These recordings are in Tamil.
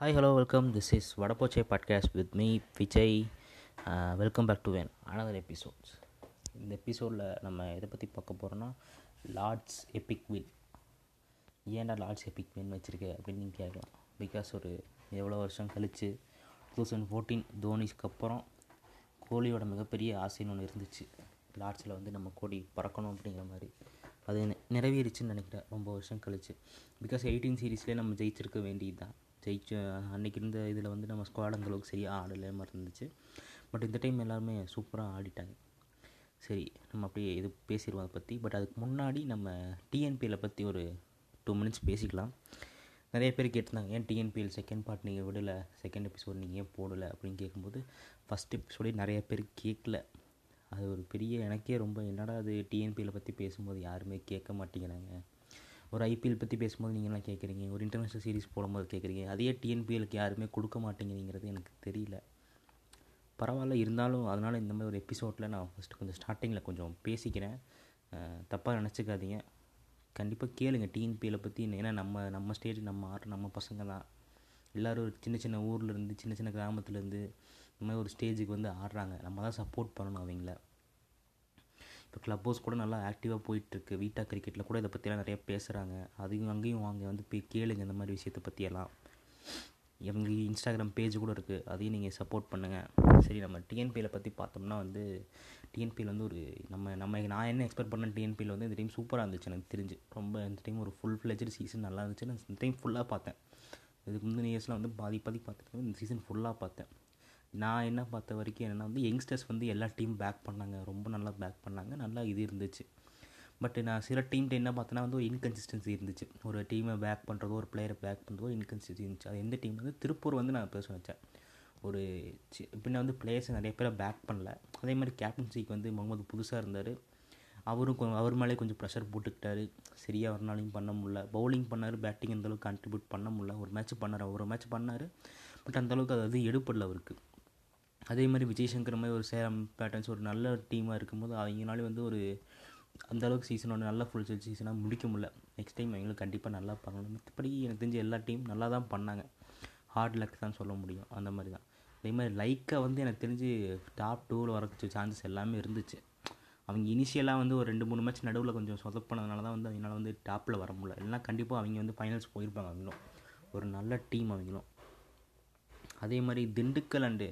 Hi hello welcome this is வடப்போச்சை podcast with me Vijay welcome back to one another episodes இந்த எபிசோடில் நம்ம எதை பற்றி பார்க்க போகிறோன்னா லார்ட்ஸ் எபிக் வின் ஏன்டா லார்ட்ஸ் எபிக் வின் வச்சுருக்க அப்படின்னு நீங்கள் கேட்கலாம். பிகாஸ் ஒரு எவ்வளோ வருஷம் கழித்து டூ தௌசண்ட் ஃபோர்டீன் தோனிஸ்க்கு அப்புறம் கோலியோட மிகப்பெரிய ஆசைன்னு ஒன்று இருந்துச்சு. லார்ட்ஸில் வந்து நம்ம கோடி பறக்கணும் அப்படிங்கிற மாதிரி. அது நிறைவேறிச்சுன்னு நினைக்கிறேன் ரொம்ப வருஷம் கழிச்சு. பிகாஸ் எயிட்டீன் சீரீஸ்லேயே நம்ம ஜெயிச்சிருக்க வேண்டியது தான் ஜெயிச்ச அன்னைக்கு இருந்த இதில் வந்து நம்ம ஸ்குவாட் அந்தளவுக்கு சரியாக ஆடலை மாதிரி இருந்துச்சு. பட் இந்த டைம் எல்லாருமே சூப்பராக ஆடிட்டாங்க. சரி நம்ம அப்படியே இது பேசிடுவோம் அதை பற்றி பட் அதுக்கு முன்னாடி நம்ம டிஎன்பிஎலை பற்றி ஒரு டூ மினிட்ஸ் பேசிக்கலாம். நிறைய பேர் கேட்டிருந்தாங்க ஏன் டிஎன்பிஎல் செகண்ட் பார்ட் நீங்கள் விடலை? செகண்ட் எபிசோட் நீங்கள் ஏன் போடலை? அப்படின்னு கேட்கும்போது ஃபஸ்ட் எபிசோடே நிறைய பேர் கேட்கல அது ஒரு பெரிய எனக்கே ரொம்ப என்னடா அது டிஎன்பியில் பற்றி பேசும்போது யாருமே கேட்க மாட்டேங்கிறாங்க. ஒரு ஐபிஎல் பற்றி பேசும்போது நீங்களாம் கேட்குறீங்க ஒரு இன்டர்நேஷ்னல் சீரிஸ் போடும்போது கேட்குறீங்க அதே டிஎன்பிஎலுக்கு யாருமே கொடுக்க மாட்டேங்கிறீங்கிறது எனக்கு தெரியல. பரவாயில்ல இருந்தாலும் அதனால் இந்த மாதிரி ஒரு எபிசோடில் நான் ஃபஸ்ட்டு கொஞ்சம் ஸ்டார்டிங்கில் கொஞ்சம் பேசிக்கிறேன். தப்பாக நினச்சிக்காதீங்க. கண்டிப்பாக கேளுங்க டிஎன்பிஎலை பற்றி ஏன்னா நம்ம நம்ம ஸ்டேஜ் நம்ம ஆடுற நம்ம பசங்க தான் எல்லோரும் ஒரு சின்ன சின்ன ஊரில் இருந்து சின்ன சின்ன கிராமத்துலேருந்து இந்த மாதிரி ஒரு ஸ்டேஜுக்கு வந்து ஆடுறாங்க. நம்ம தான் சப்போர்ட் பண்ணணும் அவங்கள. இப்போ க்ளப் ஹவுஸ் கூட நல்லா ஆக்டிவாக போயிட்டுருக்கு. வீட்டா கிரிக்கெட்டில் கூட இதை பற்றிலாம் நிறைய பேசுகிறாங்க அதையும் அங்கேயும் வாங்க வந்து போய் கேளுங்க இந்த மாதிரி விஷயத்தை பற்றியெல்லாம் எங்க இன்ஸ்டாகிராம் பேஜ் கூட இருக்குது அதையும் நீங்கள் சப்போர்ட் பண்ணுங்கள் சரி நம்ம டிஎன்பியில் பற்றி பார்த்தோம்னா வந்து டிஎன்பியில் வந்து ஒரு நம்ம நம்ம நான் என்ன எக்ஸ்பெக்ட் பண்ணேன் டிஎன்பியில் வந்து இந்த டைம் சூப்பராக இருந்துச்சு எனக்கு தெரிஞ்சு. ரொம்ப இந்த டைம் ஒரு ஃபுல் ஃப்ளெஜ்டு சீசன் நல்லா இருந்துச்சு நான் இந்த டைம் ஃபுல்லாக பார்த்தேன். இதுக்கு முந்தின இயர்ஸ்லாம் வந்து பாதி பாதி பார்த்துட்டு இந்த சீசன் ஃபுல்லாக பார்த்தேன். நான் என்ன பார்த்த வரைக்கும் என்னென்னா வந்து யங்ஸ்டர்ஸ் வந்து எல்லா டீம் பேக் பண்ணாங்க. ரொம்ப நல்லா பேக் பண்ணாங்க. நல்லா இது இருந்துச்சு. பட் நான் சில டீம்கிட்ட என்ன பார்த்தேன்னா வந்து ஒரு இன்கன்சிஸ்டன்சி இருந்துச்சு. ஒரு டீமை பேக் பண்ணுறதோ ஒரு பிளேயரை பேக் பண்ணுறதோ இன்கன்சிஸ்டன்சி இருந்துச்சு. அது எந்த டீம் வந்து திருப்பூர் வந்து நான் பேச வச்சேன். ஒரு சி- பின்ன வந்து பிளேயர்ஸ் நிறைய பேரை பேக் பண்ணல. அதே மாதிரி கேப்டன்சிக்கு வந்து முகமது புதுசாக இருந்தார். அவரும் கொ- அவர் மேலே கொஞ்சம் ப்ரெஷர் போட்டுக்கிட்டாரு. சரியாக வரனாலையும் பண்ண முடியல. பவுலிங் பண்ணார். பேட்டிங் அந்த அளவுக்கு கான்ட்ரிபியூட் பண்ண முடியல. ஒரு மேட்ச் பண்ணார். ஒரு மேட்ச் பண்ணார். பட் அந்த அளவுக்கு அது வந்து எடுப்படல அவருக்கு. அதே மாதிரி விஜய் சங்கர் மாதிரி ஒரு சேலம் பேட்டர்ன்ஸ் ஒரு நல்ல டீமாக இருக்கும்போது அவங்களாலே வந்து ஒரு அந்த அளவுக்கு சீசனோட நல்ல ஃபுல் செல் சீசனாக முடிக்க முடியல. நெக்ஸ்ட் டைம் அவங்களும் கண்டிப்பாக நல்லா பண்ணணும். மற்றபடி எனக்கு தெரிஞ்ச எல்லா டீம் நல்லா தான் பண்ணாங்க. ஹார்ட் லக் தான் சொல்ல முடியும். அந்த மாதிரி தான். அதே மாதிரி லைக்காக வந்து எனக்கு தெரிஞ்சு டாப் டூவில் வரக்கு சான்சஸ் எல்லாமே இருந்துச்சு. அவங்க இனிஷியலாக வந்து ஒரு ரெண்டு மூணு மேட்ச் நடுவில் கொஞ்சம் சொதப்பினதுனால தான் வந்து அவங்களால வந்து டாப்பில் வர முடியல. இல்லைனா கண்டிப்பாக அவங்க வந்து ஃபைனல்ஸ் போயிருப்பாங்க அவங்களும். ஒரு நல்ல டீம் அவங்களும். அதே மாதிரி Dindigul and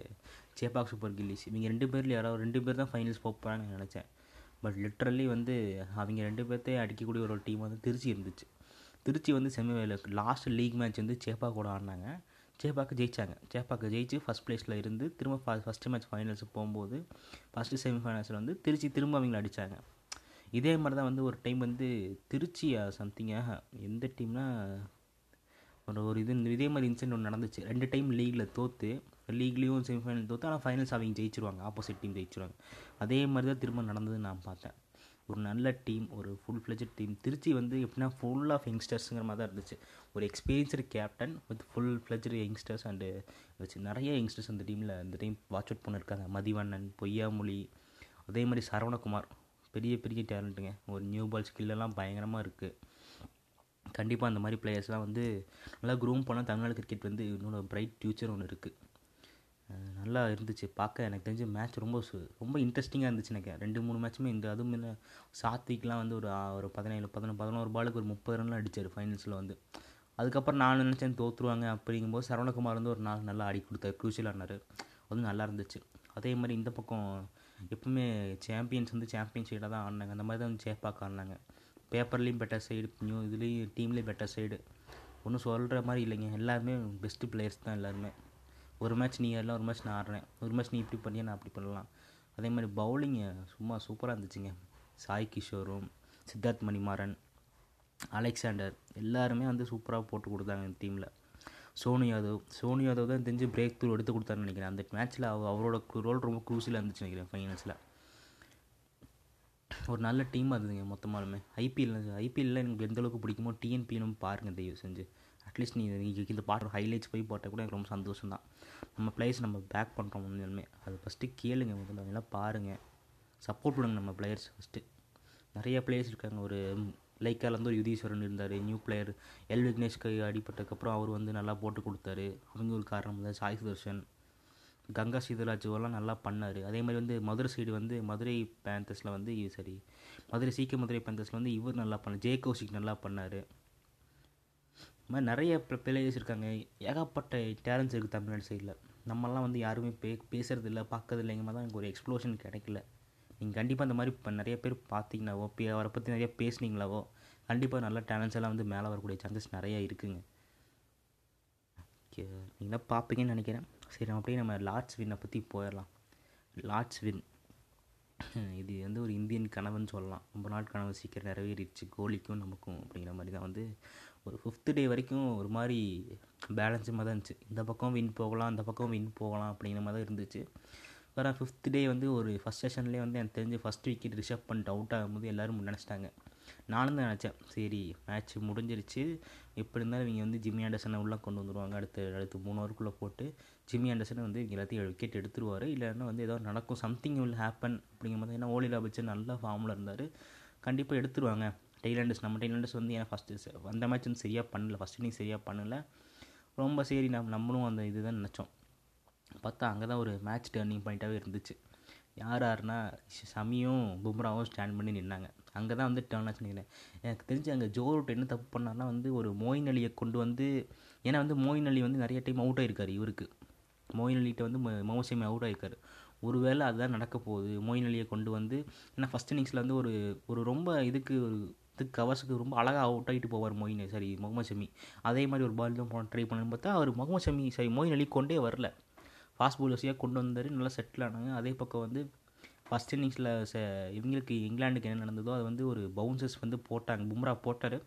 Chepauk super gillies. இவங்க ரெண்டு பேரில் யாராவது ரெண்டு பேர் தான் ஃபைனல்ஸ் போகிறான்னு நினச்சேன். பட் லிட்ரலி வந்து அவங்க ரெண்டு பேர்த்தையும் அடிக்கக்கூடிய ஒரு டீம் வந்து திருச்சி இருந்துச்சு. திருச்சி வந்து செமி லாஸ்ட் லீக் மேட்ச் வந்து சேப்பா கூட ஆடினாங்க. சேப்பாக்கு ஜெயிச்சாங்க. சேப்பாக்கு ஜெயிச்சு ஃபஸ்ட் ப்ளேஸில் இருந்து திரும்ப ஃபஸ்ட்டு மேட்ச் ஃபைனல்ஸ் போகும்போது ஃபஸ்ட்டு செமி ஃபைனல்ஸில் வந்து திருச்சி திரும்ப அவங்கள அடித்தாங்க இதே மாதிரி தான் வந்து ஒரு டைம் வந்து திருச்சி சம்திங்காக எந்த டீம்னால் ஒரு ஒரு இது இதே மாதிரி இன்சிடென்ட் ஒன்று நடந்துச்சு. ரெண்டு டைம் லீகில் தோற்று லீக்லேயும் செமிஃபைனல் தோற்று ஆனால் ஃபைனல்ஸ் அவங்க ஜெயிச்சிருவாங்க. Opposite team ஜெயிச்சிருவாங்க. அதே மாதிரி தான் திரும்ப நடந்ததுன்னு நான் பார்த்தேன். ஒரு நல்ல டீம் ஒரு ஃபுல் ஃப்ளெஜட் டீம் திருச்சி வந்து எப்படின்னா ஃபுல் ஆஃப் யங்ஸ்டர்ஸுங்கிற மாதிரி தான் இருந்துச்சு. ஒரு experienced captain with full fledged youngsters and வச்சு நிறைய யங்ஸ்டர்ஸ் அந்த டீமில் அந்த டீம் வாட்ச் அவுட் பண்ணியிருக்காங்க மதிவண்ணன் பொய்யாமொழி அதே மாதிரி சரவணகுமார். பெரிய பெரிய டேலண்ட்டுங்க ஒரு நியூ பால் ஸ்கில்லெல்லாம் பயங்கரமாக இருக்குது கண்டிப்பாக அந்த மாதிரி பிளேயர்ஸ்லாம் வந்து நல்லா க்ரூம் பண்ணால் தமிழ்நாடு கிரிக்கெட் வந்து இன்னொரு பிரைட் ஃப்யூச்சர் ஒன்று இருக்குது நல்லா இருந்துச்சு. பார்க்க எனக்கு தெரிஞ்ச மேட்ச் ரொம்ப சு- ரொம்ப இன்ட்ரெஸ்டிங்காக இருந்துச்சு எனக்கு. ரெண்டு மூணு மேட்ச்சுமே இந்த அதுவும் இல்லை சாத்விக்லாம் வந்து ஒரு ஒரு பதினேழு பதினொன்று பதினோரு பாலுக்கு ஒரு முப்பது ரன்லாம் அடிச்சார் ஃபைனல்ஸில் வந்து. அதுக்கப்புறம் நான் நினச்சேன் தோற்றுருவாங்க அப்படிங்கும்போது சரவணகுமார் வந்து ஒரு நாள் நல்லா ஆடி கொடுத்தாரு. க்ரூஷியல் ஆனார். அதுவும் நல்லா இருந்துச்சு. அதே மாதிரி இந்த பக்கம் எப்பவுமே சாம்பியன்ஸ் வந்து சாம்பியன் சைடாக தான் ஆடினாங்க. அந்த மாதிரி தான் வந்து சேப்பாக்க ஆடினாங்க. பேப்பர்லேயும் பெட்டர் சைடு நியூ இதுலேயும் டீம்லேயும் பெட்டர் சைடு ஒன்றும் சொல்கிற மாதிரி இல்லைங்க. எல்லாருமே பெஸ்ட்டு பிளேயர்ஸ் தான் எல்லாருமே. ஒரு மேட்ச் நீ எல்லாம் ஒரு மேட்ச் நான் ஆடுறேன். ஒரு மேட்ச் நீ இப்படி பண்ணியா நான் அப்படி பண்ணலாம். அதே மாதிரி பவுலிங்கு சும்மா சூப்பராக இருந்துச்சுங்க. சாய் கிஷோரும் சித்தார்த் மணிமாறன் அலெக்சாண்டர் எல்லாருமே வந்து சூப்பராக போட்டு கொடுத்தாங்க இந்த டீமில் சோனு யாதவ் சோனு யாதவ் தான் தெரிஞ்சு பிரேக் த்ரூ எடுத்து கொடுத்தாருன்னு நினைக்கிறேன். அந்த மேட்ச்சில் அவரோட ரோல் ரொம்ப குரூசியில் இருந்துச்சு நினைக்கிறேன் ஃபைனல்ஸில் ஒரு நல்ல டீமாக இருந்ததுங்க மொத்தமாலுமே. ஐபிஎல் ஐபிஎல்ல எனக்கு எந்த அளவுக்கு பிடிக்குமோ டிஎன்பிஎலும் பாருங்கள் தயவு செஞ்சு. அட்லீஸ்ட் நீ நீங்கள் இந்த பாட்டு ஹைலைட்ஸ் போய் போட்டால் கூட எனக்கு ரொம்ப சந்தோஷம் தான் நம்ம பிளேயர்ஸ் நம்ம பேக் பண்ணுறோம் முன்னாலுமே அது ஃபஸ்ட்டு கேளுங்க முதல்ல அதெல்லாம் பாருங்கள் சப்போர்ட் பண்ணுங்க நம்ம பிளேயர்ஸ் ஃபஸ்ட்டு நிறைய பிளேயர்ஸ் இருக்காங்க. ஒரு லைக்கால வந்து ஒரு யுதீஸ்வரன் இருந்தார் நியூ பிளேயர் எல் விக்னேஷ்க்கு அடிப்பட்டதுக்கப்புறம் அவர் வந்து நல்லா போட்டு கொடுத்தாரு. அவங்க ஒரு காரணம் தான். சாய் சுதர்ஷன். கங்கா சீதராஜுவெல்லாம் நல்லா பண்ணார். அதே மாதிரி வந்து மதுரை சைடு வந்து மதுரை பேந்தர்ஸில் வந்து சரி மதுரை சீக்கிய மதுரை பேந்தர்ஸில் வந்து இவர் நல்லா பண்ணார் ஜே கௌசிக் நல்லா பண்ணார். இது மாதிரி நிறைய பிளேயர்ஸ் இருக்காங்க. ஏகப்பட்ட டேலண்ட்ஸ் இருக்குது தமிழ்நாடு சைடில் நம்மலாம் வந்து யாருமே பே பேசுகிறது இல்லை பார்க்கறது இல்லைங்க தான் எனக்கு ஒரு எக்ஸ்ப்ளோஷன் கிடைக்கல. நீங்கள் கண்டிப்பாக அந்த மாதிரி இப்போ நிறைய பேர் பார்த்தீங்கன்னாவோ பே அவரை பற்றி நிறைய பேசுனீங்களாவோ கண்டிப்பாக நல்ல டேலண்ட்ஸ் எல்லாம் வந்து மேலே வரக்கூடிய சான்சஸ் நிறையா இருக்குங்க. ஓகே நீங்களாம் பார்ப்பீங்கன்னு நினைக்கிறேன். சரி நம்ம அப்படியே நம்ம லார்ட்ஸ் வின்னை பற்றி போயிடலாம். லார்ட்ஸ் வின் இது வந்து ஒரு இந்தியன் கனவுன்னு சொல்லலாம். ரொம்ப நாள் கனவு சீக்கிரம் நிறைவேறிடுச்சு. கோலிக்கும் நமக்கும் அப்படிங்கிற மாதிரி தான் வந்து ஒரு ஃபிஃப்த்து டே வரைக்கும் ஒரு மாதிரி பேலன்ஸுமாக தான் இருந்துச்சு. இந்த பக்கம் வின் போகலாம் அந்த பக்கம் வின் போகலாம் அப்படிங்கிற மாதிரி தான் இருந்துச்சு. வேறு ஃபிஃப்த் டே வந்து ஒரு ஃபஸ்ட் செஷன்லேயே வந்து எனக்கு தெரிஞ்சு ஃபஸ்ட் விக்கெட் ரிஷப் பண்ணிட்டு அவுட் ஆகும்போது எல்லோரும் நினச்சிட்டாங்க. நானும் தான் நினச்சேன். சரி மேட்ச் முடிஞ்சிருச்சு. எப்படி இருந்தாலும் இவங்க வந்து ஜிம்மி ஆண்டர்சனை உள்ளே கொண்டு வந்துடுவாங்க அடுத்து அடுத்து மூணு ஓவருக்குள்ளே போட்டு ஜிம்மி ஆண்டர்சன் வந்து எல்லாத்தையும் விக்கெட் எடுத்துருவார். இல்லைன்னா வந்து ஏதோ நடக்கும் சம்திங் வில் ஹேப்பன் அப்படிங்கும் போது ஏன்னா ஓலி ராபிச்சன் நல்ல ஃபார்மில் இருந்தார். கண்டிப்பாக எடுத்துருவாங்க. டெய்லாண்டர்ஸ் நம்ம டெய்லாண்டர்ஸ் வந்து ஏன்னா ஃபஸ்ட்டு அந்த மேட்ச் வந்து சரியாக பண்ணல. ஃபஸ்ட் இன்னிங் சரியாக பண்ணலை. ரொம்ப சரி நம் நம்மளும் அந்த இதுதான் நினச்சோம். பார்த்தா அங்கே தான் ஒரு மேட்ச் டேர்னிங் பாயிண்ட்டாகவே இருந்துச்சு. யார் யாருன்னா சமியும் பும்ராவும் ஸ்டாண்ட் பண்ணி நின்னாங்க. அங்கே தான் வந்து டேர்ன் ஆச்சு நினைக்கிறேன். எனக்கு தெரிஞ்சு அங்கே ஜோ ரூட் என்ன தப்பு பண்ணார்னா வந்து ஒரு மோயின் அலியை கொண்டு வந்து ஏன்னா வந்து மோயின் அலி வந்து நிறைய டைம் அவுட் ஆகிருக்காரு இவருக்கு. மோயின் அலிகிட்ட வந்து மோசமே அவுட் ஆகிருக்காரு ஒருவேளை அதுதான் நடக்க போகுது மோயின் அலியை கொண்டு வந்து ஏன்னா ஃபஸ்ட் இன்னிங்ஸில் வந்து ஒரு ஒரு ரொம்ப இதுக்கு ஒரு இதுக்கு கவர்ஸுக்கு ரொம்ப அழகாக அவுட் ஆகிட்டு போவார் மொயின் சரி முகமது ஷமி அதே மாதிரி ஒரு பால் தான் போன ட்ரை பண்ணணும்னு பார்த்தா அவர் முகமது ஷமி சரி மொயின் அலி கொண்டே வரல. ஃபாஸ்ட் பவுலர்ஸையாக கொண்டு வந்தார் நல்லா செட்டில் ஆனாங்க. அதே பக்கம் வந்து ஃபஸ்ட் இன்னிங்ஸில் ச இவங்களுக்கு இங்கிலாந்துக்கு என்ன நடந்ததோ அது வந்து ஒரு பவுன்சர்ஸ் வந்து போட்டாங்க பும்ரா போட்டார்.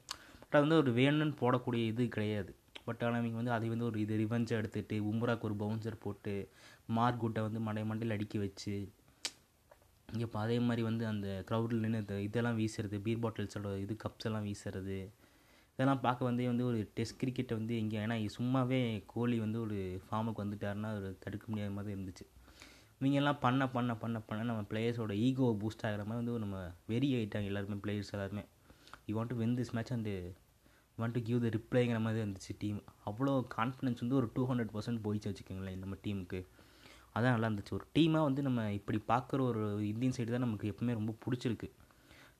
பட் அது வந்து ஒரு வேணும்னு போடக்கூடிய இது கிடையாது. பட் ஆனால் இவங்க வந்து அதை வந்து ஒரு இது ரிவெஞ்சாக எடுத்துகிட்டு உம்ராக்கு ஒரு பவுன்சர் போட்டு மார்க்குட்டை வந்து மண்டை மண்டையில் அடிக்க வச்சு இப்போ அதே மாதிரி வந்து அந்த க்ரௌடில் நின்று இதெல்லாம் வீசுறது பீர் பாட்டில்ஸோட இது கப்ஸ் எல்லாம் வீசுறது இதெல்லாம் பார்க்க வந்து வந்து ஒரு டெஸ்ட் கிரிக்கெட்டை வந்து இங்கே ஏன்னா சும்மாவே கோலி வந்து ஒரு ஃபார்முக்கு வந்துட்டாருன்னா ஒரு தடுக்க முடியாத மாதிரி இருந்துச்சு. இவங்கெல்லாம் பண்ண பண்ண பண்ண பண்ண நம்ம பிளேயர்ஸோட ஈகோ பூஸ்ட் ஆகிற மாதிரி வந்து நம்ம வெறி ஆகிட்டாங்க எல்லாருமே பிளேயர்ஸ் எல்லாருமே. You want to win this match and want to give the ரிப்ளைங்கிற மாதிரி இருந்துச்சு டீம் அவ்வளோ கான்ஃபிடன்ஸ் வந்து ஒரு டூ ஹண்ட்ரட் பர்சன்ட் போயிடுச்சு வச்சுக்கோங்களேன் நம்ம டீமுக்கு அதான் நல்லா இருந்துச்சு. ஒரு டீமாக வந்து நம்ம இப்படி பார்க்குற ஒரு இந்தியன் சைடு தான் நமக்கு எப்பவுமே ரொம்ப பிடிச்சிருக்கு.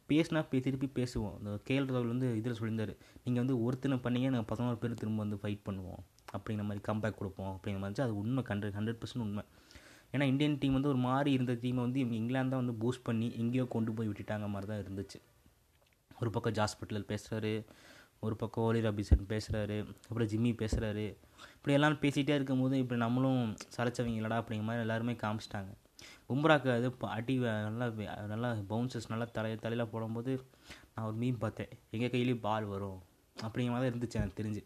பேசினா பே திருப்பி பேசுவோம். இந்த கேஎல் ராகுல் வந்து இதில் சொல்லியிருந்தார் நீங்கள் வந்து ஒருத்தனை பண்ணிங்க நாங்கள் பதினோரு பேர் திரும்ப வந்து ஃபைட் பண்ணுவோம். அப்படிங்கிற மாதிரி கம்பேக் கொடுப்போம். அப்படிங்கிற மாதிரி அது உண்மை. ஹண்ட்ரட் ஹண்ட்ரட் பர்சன்ட் உண்மை. ஏன்னா இந்தியன் டீம் வந்து ஒரு மாதிரி இருந்த டீமை வந்து இவங்க இங்கிலாந்து தான் வந்து பூஸ்ட் பண்ணி எங்கேயோ கொண்டு போய் விட்டுட்டாங்க மாதிரி தான் இருந்துச்சு. ஒரு பக்கம் ஜாஸ்பிட்டலில் பேசுகிறாரு ஒரு பக்கம் ஓலி ராபிசன் பேசுகிறாரு அப்புறம் ஜிம்மி பேசுகிறாரு இப்படி எல்லாம் பேசிகிட்டே இருக்கும்போது இப்போ நம்மளும் சளைச்சவங்களடா அப்படிங்கிற மாதிரி எல்லாருமே காமிச்சிட்டாங்க. உம்ராக்கு அது அடி நல்லா நல்லா பவுன்சஸ் நல்லா தலை தலையில் போடும்போது நான் ஒரு மீன் பார்த்தேன். எங்கள் கையிலேயும் பால் வரும் அப்படிங்கிற மாதிரி தான் இருந்துச்சு எனக்கு தெரிஞ்சு.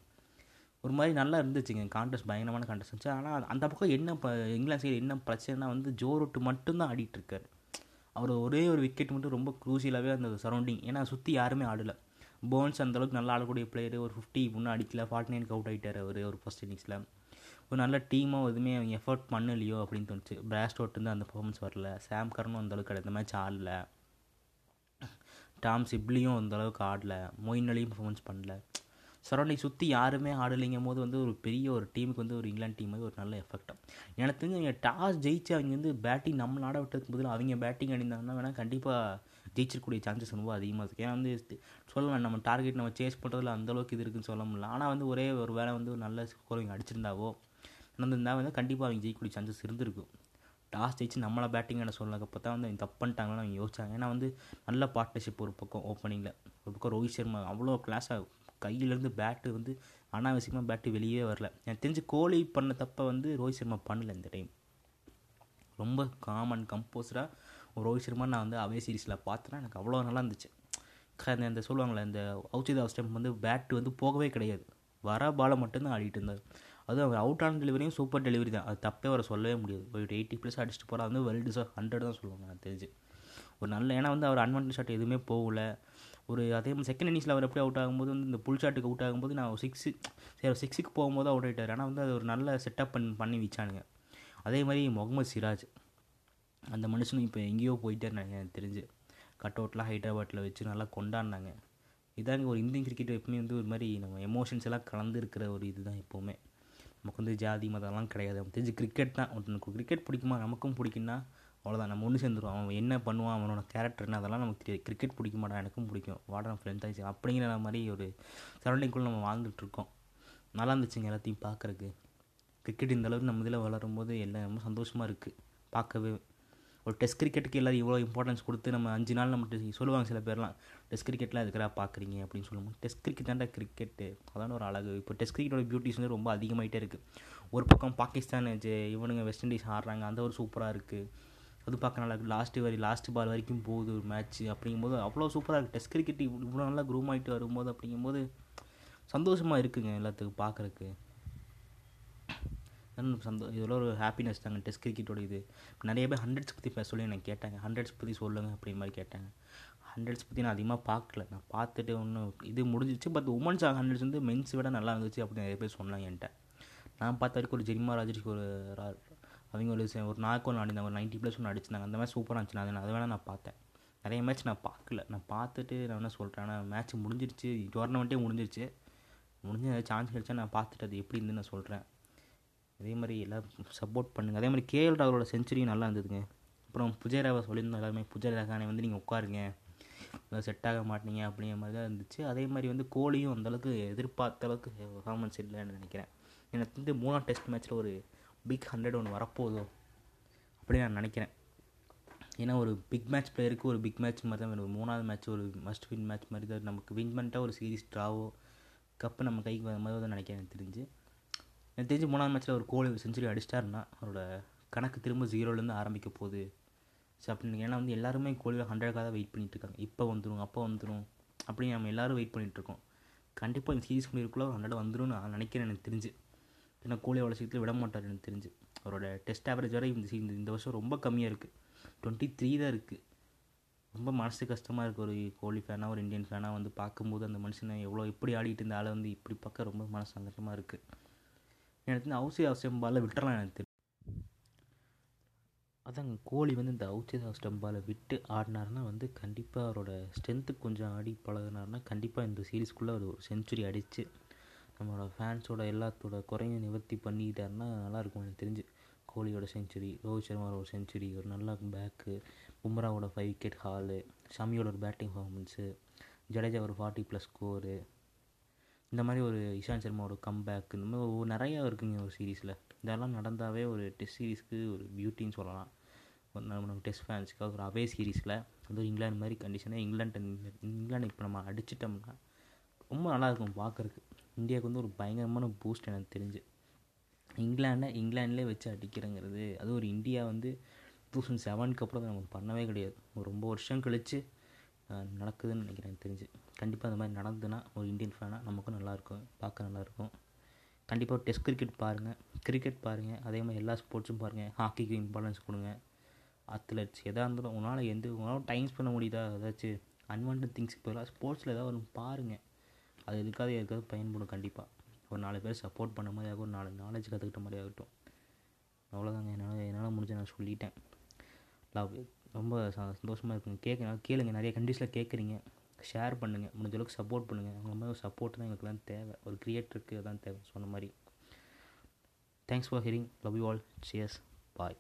ஒரு மாதிரி நல்லா இருந்துச்சுங்க கான்டெஸ்ட் பயங்கரமான கான்டெஸ்ட் இருந்துச்சு. ஆனால் அந்த பக்கம் என்ன இப்போ இங்கிலாந்து சைடு என்ன பிரச்சனைனா வந்து ஜோ ரூட்டு மட்டும்தான் ஆடிட்டுருக்காரு அவர் ஒரே ஒரு விக்கெட் மட்டும் ரொம்ப க்ரூசியலாகவே அந்த சரௌண்டிங் ஏன்னா சுற்றி யாருமே ஆடலை. போன்ஸ் அந்தளவுக்கு நல்லா ஆடக்கூடிய பிளேயர் ஒரு ஃபிஃப்டி முன்னே அடிக்கல ஃபார்ட்டி நைனுக்கு அவுட் ஆகிட்டார் அவர் ஒரு ஃபஸ்ட் இன்னிங்ஸில் ஒரு நல்ல டீமாக எதுவுமே அவங்க எஃபர்ட் பண்ணலையோ அப்படின்னு தோணுச்சு. பிராஸ்டோட் வந்து அந்த பர்ஃபார்மன்ஸ் வரல. சாம் கரனும் அந்த அளவுக்கு மேட்ச் ஆடல. டாம் சிப்லியும் அந்தளவுக்கு ஆடல. மொயின் அலியும் பர்ஃபார்மன்ஸ் பண்ணல. சரௌண்டிங் சுற்றி யாருமே ஆடலைங்கும் போது வந்து ஒரு பெரிய ஒரு டீமுக்கு வந்து ஒரு இங்கிலாந்து டீம் மாதிரி ஒரு நல்ல எஃபெக்டாக எனக்கு தெரிஞ்சு அவங்க டாஸ் ஜெயிச்சு அவங்க வந்து பேட்டிங் நம்ம ஆட விட்டதுக்கு பதில் அவங்க பேட்டிங் அடிந்தாங்கன்னா வேணால் கண்டிப்பாக ஜெயிச்சிருக்கூடிய சான்சஸ் ரொம்ப அதிகமாக இருக்குது ஏன்னா வந்து சொல்லலாம் நம்ம டார்கெட் நம்ம சேஸ் பண்ணுறதுல அந்தளவுக்கு இது இருக்குன்னு சொல்ல முடியல. ஆனால் வந்து ஒரே ஒரு வேளை வந்து நல்ல ஸ்கோரிங் அடிச்சிருந்தாவோ நடந்திருந்தா வந்து கண்டிப்பாக அவங்க ஜெயிக்கக்கூடிய சான்சஸ் இருந்திருக்கும் டாஸ் ஜெயிச்சு நம்மளை பேட்டிங் ஆட அப்போ தான் வந்து அவங்க தப்பு பண்ணிட்டாங்கன்னு அவங்க யோசிச்சாங்க. ஏன்னா வந்து நல்ல பார்ட்னர்ஷிப் ஒரு பக்கம் ஓப்பனிங்கில் ஒரு பக்கம் ரோஹித் சர்மா அவ்வளோ கிளாஸாக கையிலேருந்து பேட்டு வந்து அனாவசியமாக பேட்டு வெளியே வரல. எனக்கு தெரிஞ்சு கோலி பண்ண தப்பை வந்து ரோஹித் சர்மா பண்ணல இந்த டைம் ரொம்ப காமன் கம்போஸராக ரோஹித் சர்மா நான் வந்து அவே சீரிஸில் பார்த்தேன்னா எனக்கு அவ்வளோ நல்லா இருந்துச்சு. அந்த- அந்த சொல்லுவாங்களே இந்த அவுச்சிதா ஸ்டெம்ப் வந்து பேட் வந்து போகவே கிடையாது. வர பாலை மட்டும்தான் ஆடிட்டு இருந்தார். அதுவும் அவர் அவுட் ஆன டெலிவரியும் சூப்பர் டெலிவரி தான். அது தப்பே அவரை சொல்லவே முடியாது. ஒரு எயிட்டி ப்ளஸ் அடிச்சுட்டு போகிறா வந்து வெல் டிசர்வ் ஹண்ட்ரட் தான் சொல்லுவாங்க எனக்கு தெரிஞ்சு. ஒரு நல்ல ஏன்னா வந்து அவர் அன்வான்ட் ஷாட் எதுவுமே போகல. ஒரு அதே மாதிரி செகண்ட் இன்னிங்ஸில் அவர் எப்படி அவுட் ஆகும்போது வந்து இந்த புல் ஷாட்டுக்கு அவுட் ஆகும்போது நான் சிக்ஸு சரி சிக்ஸுக்கு போகும்போது அவுட் ஆகிட்டார் ஆனால் வந்து அது ஒரு நல்ல செட்டப் பண்ணி பண்ணி வச்சானுங்க. அதே மாதிரி முகமது சிராஜ். அந்த மனுஷனும் இப்போ எங்கேயோ போயிட்டேன்னு எனக்கு தெரிஞ்சு. கட் அவுட்லாம் ஹைதராபாத்தில் வச்சு நல்லா கொண்டாடினாங்க. இதாங்க ஒரு இந்தியன் கிரிக்கெட் எப்பவுமே வந்து ஒரு மாதிரி நம்ம எமோஷன்ஸ் எல்லாம் கலந்து இருக்கிற ஒரு இதுதான் எப்போவுமே. நமக்கு வந்து ஜாதி மதம்லாம் கிடையாது. நமக்கு தெரிஞ்சு கிரிக்கெட் தான். ஒருத்தனுக்கு கிரிக்கெட் பிடிக்குமா? நமக்கும் பிடிக்குன்னா அவ்வளோதான் நம்ம ஒன்று சேர்ந்துருவோம். அவன் என்ன பண்ணுவான்? அவனோட கேரக்டர் என்ன? அதெல்லாம் நமக்கு தெரியாது. கிரிக்கெட் பிடிக்க மாட்டான் எனக்கும் பிடிக்கும். வாடா ஃப்ரெண்ட் ஆச்சு அப்படிங்கிற மாதிரி ஒரு சரௌண்டிங்குள்ளே நம்ம வாழ்ந்துட்டுருக்கோம் நல்லா இருந்துச்சுங்க எல்லாத்தையும் பார்க்குறக்கு கிரிக்கெட் இந்தளவுக்கு நம்ம இதில் வளரும்போது எல்லாம் ரொம்ப சந்தோஷமாக இருக்குது பார்க்கவே ஒரு டெஸ்ட் கிரிக்கெட்டுக்கு எல்லோரும் இவ்வளோ இம்பார்ட்டன்ஸ் கொடுத்து நம்ம அஞ்சு நாள் நம்ம சொல்லுவாங்க சில பேர்லாம் டெஸ்ட் கிரிக்கெட்லாம் எதுக்குறா பார்க்குறீங்க அப்படின்னு சொல்லும்போது டெஸ்ட் கிரிக்கெட் தான்டா கிரிக்கெட்டு அதான ஒரு அழகு. இப்போ டெஸ்ட் கிரிக்கெட்டோட பியூட்டிஸ் வந்து ரொம்ப அதிகமாகிட்டே இருக்குது ஒரு பக்கம் பாகிஸ்தான் ஜெ- இவனுங்க வெஸ்ட் இண்டீஸ் ஆடுறாங்க அந்த ஒரு சூப்பராக இருக்குது அது பார்க்க நல்லா இருக்குது லாஸ்ட்டு வரை லாஸ்ட்டு பால் வரைக்கும் போகுது ஒரு மேட்ச் அப்படிங்கும்போது அவ்வளோ சூப்பராக இருக்குது டெஸ்ட் கிரிக்கெட் இவ்வளோ நல்லா க்ரூம் ஆகிட்டு வரும்போது அப்படிங்கும்போது சந்தோஷமாக இருக்குங்க எல்லாத்துக்கும் பார்க்குறக்கு சந்தோ இதில் ஒரு ஹாப்பினஸ் தாங்க டெஸ்ட் கிரிக்கெட்டோட இது நிறைய பேர் ஹண்ட்ரட்ஸ் பற்றி பேச சொல்லி எனக்கு கேட்டாங்க. ஹண்ட்ரட்ஸ் பற்றி சொல்லுங்கள் அப்படி மாதிரி கேட்டாங்க. ஹண்ட்ரட்ஸ் பற்றி நான் அதிகமாக பார்க்கல. நான் பார்த்துட்டு ஒன்றும் இது முடிஞ்சிச்சு பட் உமன்ஸ் ஹண்ட்ரட்ஸ் வந்து மென்ஸ் விட நல்லா இருந்துச்சு அப்படின்னு நிறைய பேர் சொன்னாங்க என்கிட்ட. நான் பார்த்த வரைக்கும் ஒரு ஜெரிமா ராஜருக்கு ஒரு ரா- அவங்க ஒரு ஒரு நாக்கு ஒன்று ஆடினாங்க ஒரு நைன்ட்டி ப்ளஸ் ஒன்று அடிச்சிருந்தாங்க. அந்த மாதிரி சூப்பராக இருந்துச்சு. நான் அதை அதை வேணால் நான் பார்த்தேன். நிறைய மேட்ச் நான் பார்க்கல. நான் பார்த்துட்டு நான் என்ன சொல்கிறேன் ஆனால் மேட்ச் முடிஞ்சிருச்சு டோர்னமெண்ட்டே முடிஞ்சிருச்சு. முடிஞ்ச சான்ஸ் கிடைச்சா நான் பார்த்துட்டு அது எப்படி இருந்துன்னு நான் சொல்கிறேன் அதே மாதிரி எல்லாம் சப்போர்ட் பண்ணுங்கள் அதே மாதிரி கேஎல் ராகுலோட செஞ்சுரியும் நல்லா இருந்ததுங்க. அப்புறம் புஜேராவை சொல்லியிருந்தோம் எல்லாருமே புஜேராகானே வந்து நீங்கள் உட்காருங்க. செட் ஆக மாட்டீங்க. அப்படிங்கிற மாதிரி தான் இருந்துச்சு. அதே மாதிரி வந்து கோலியும் அந்தளவுக்கு எதிர்பார்த்த அளவுக்கு பர்ஃபார்மன்ஸ் இல்லைன்னு நினைக்கிறேன். எனக்கு வந்து மூணாம் டெஸ்ட் மேட்ச்சில் ஒரு பிக் ஹண்ட்ரட் ஒன்று வரப்போதோ அப்படின்னு நான் நினைக்கிறேன். ஏன்னா ஒரு பிக் மேட்ச் பிளேயருக்கு ஒரு பிக் மேட்ச் மாதிரி தான் வேணும். ஒரு மூணாவது மேட்ச் ஒரு மஸ்ட் வின் மேட்ச் மாதிரி தான் நமக்கு. வின் பண்ணிட்டா ஒரு சீரிஸ் ட்ராவோ கப்பு நம்ம கைக்கு வர மாதிரி தான் நினைக்கிறேன் தெரிஞ்சு. எனக்கு தெரிஞ்சு மூணாவது மேட்ச்சில் ஒரு கோலி ஒரு செஞ்சுரி அடிச்சிட்டாருன்னா அவரோட கணக்கு திரும்ப ஜீரோலேருந்து ஆரம்பிக்க போகுது. ஸோ அப்படின்னு ஏன்னா வந்து எல்லாருமே கோலியில் ஹண்ட்ரடுக்காக தான் வெயிட் பண்ணிட்டு இருக்காங்க. இப்போ வந்துடும் அப்போ வந்துடும் அப்படின்னு நம்ம எல்லாரும் வெயிட் பண்ணிகிட்ருக்கோம் கண்டிப்பாக இந்த சீரிஸ் முடிவுக்குள்ளே ஹண்ட்ரட் வந்துடும் நான் நினைக்கிறேன் எனக்கு தெரிஞ்சு. ஏன்னா கோலி அவ்வளோ சீக்கிரத்தில் விட மாட்டார் எனக்கு தெரிஞ்சு. அவரோட டெஸ்ட் ஆவரேஜ் வரை இந்த சீ- இந்த இந்த வருஷம் ரொம்ப கம்மியாக இருக்குது டுவெண்ட்டி த்ரீ தான் இருக்குது ரொம்ப மனசு கஷ்டமாக இருக்குது ஒரு கோலி ஃபேனாக ஒரு இந்தியன் ஃபேனாக வந்து பார்க்கும்போது அந்த மனுஷனை எவ்வளோ எப்படி ஆடிட்டு இருந்த ஆளை வந்து இப்படி பார்க்க ரொம்ப மனசு சங்கடமாக இருக்குது எனக்கு வந்து அவசிய அவசியம் விட்டுறலாம் எனக்கு தெரியும் அதாங்க கோலி வந்து இந்த அவுச்சித ஸ்டம்பால் விட்டு ஆடினாருன்னா வந்து கண்டிப்பாக அவரோட ஸ்ட்ரென்த்துக்கு கொஞ்சம் ஆடி பழகினார்னா கண்டிப்பாக இந்த சீரீஸ்க்குள்ளே ஒரு ஒரு செஞ்சுரி அடித்து நம்மளோட ஃபேன்ஸோட எல்லாத்தோட குறையும் நிவர்த்தி பண்ணிக்கிட்டாருன்னா நல்லாயிருக்கும் எனக்கு தெரிஞ்சு. கோலியோட செஞ்சுரி ரோஹித் சர்மாவோட ஒரு செஞ்சுரி ஒரு நல்ல பேக்கு பும்ராவோட ஃபைவ் விக்கெட் ஹாலு ஷமியோட ஒரு பேட்டிங் பர்ஃபார்மன்ஸு ஜடேஜா ஒரு ஃபார்ட்டி ப்ளஸ் ஸ்கோரு இந்த மாதிரி ஒரு இஷாந்த் சர்மாவோட கம்பேக் இந்த மாதிரி ஒரு நிறையா இருக்குங்க ஒரு சீரீஸில் இதெல்லாம் நடந்தாவே ஒரு டெஸ்ட் சீரீஸ்க்கு ஒரு பியூட்டின்னு சொல்லலாம். ஒரு நம்ம டெஸ்ட் ஃபேன்ஸுக்காக ஒரு அவே சீரீஸில் அதுவும் இங்கிலாந்து மாதிரி கண்டிஷனாக இங்கிலாந்து இங்கிலாந்து இப்போ நம்ம அடிச்சிட்டோம்னா ரொம்ப நல்லாயிருக்கும் பார்க்குறக்கு இந்தியாவுக்கு வந்து ஒரு பயங்கரமான பூஸ்ட் எனக்கு தெரிஞ்சு. இங்கிலாண்டை இங்கிலாண்டிலே வச்சு அடிக்கிறங்கிறது அது ஒரு இந்தியா வந்து டூ தௌசண்ட் செவனுக்கு அப்புறம் நமக்கு நம்ம பண்ணவே கிடையாது. ஒரு ரொம்ப வருஷம் கழித்து நடக்குதுன்னு நினைக்கிறேன் எனக்கு தெரிஞ்சு. கண்டிப்பாக அந்த மாதிரி நடந்துன்னா ஒரு இந்தியன் ஃபேனாக நமக்கும் நல்லாயிருக்கும் பார்க்க நல்லாயிருக்கும். கண்டிப்பாக டெஸ்ட் கிரிக்கெட் பாருங்கள் கிரிக்கெட் பாருங்கள் அதே மாதிரி எல்லா ஸ்போர்ட்ஸும் பாருங்கள் ஹாக்கிக்கு இம்பார்ட்டன்ஸ் கொடுங்க. அத்லெட்ஸ் எதாக இருந்தாலும் உங்களால் எந்த உங்களால் டைம் ஸ்பெண்ட் முடியுதா? ஏதாச்சும் அன்வான்ட் திங்ஸ் இப்போ ஸ்போர்ட்ஸில் ஏதாவது ஒன்று பாருங்கள் அது எதுக்காக எதுக்காவது பயன்படும் கண்டிப்பாக ஒரு நாலு பேர் சப்போர்ட் பண்ண மாதிரி ஆகும் ஒரு நாலு நாலேஜ் கற்றுக்கிட்ட மாதிரி ஆகட்டும். அவ்வளோதாங்க என்னால் என்னால் முடிஞ்ச நான் சொல்லிட்டேன். லவ் ரொம்ப ச- சந்தோஷமாக இருக்குங்க. கேட்க கேளுங்க நிறைய கண்ட்ரீஸில் கேட்குறீங்க ஷேர் பண்ணுங்கள் முடிஞ்ச அளவுக்கு சப்போர்ட் பண்ணுங்கள் உங்கள் மாதிரி சப்போர்ட் தான் எங்களுக்குலாம் தேவை. ஒரு க்ரியேட்டருக்கு தான் தேவை சொன்ன மாதிரி. Thanks for hearing love you all cheers bye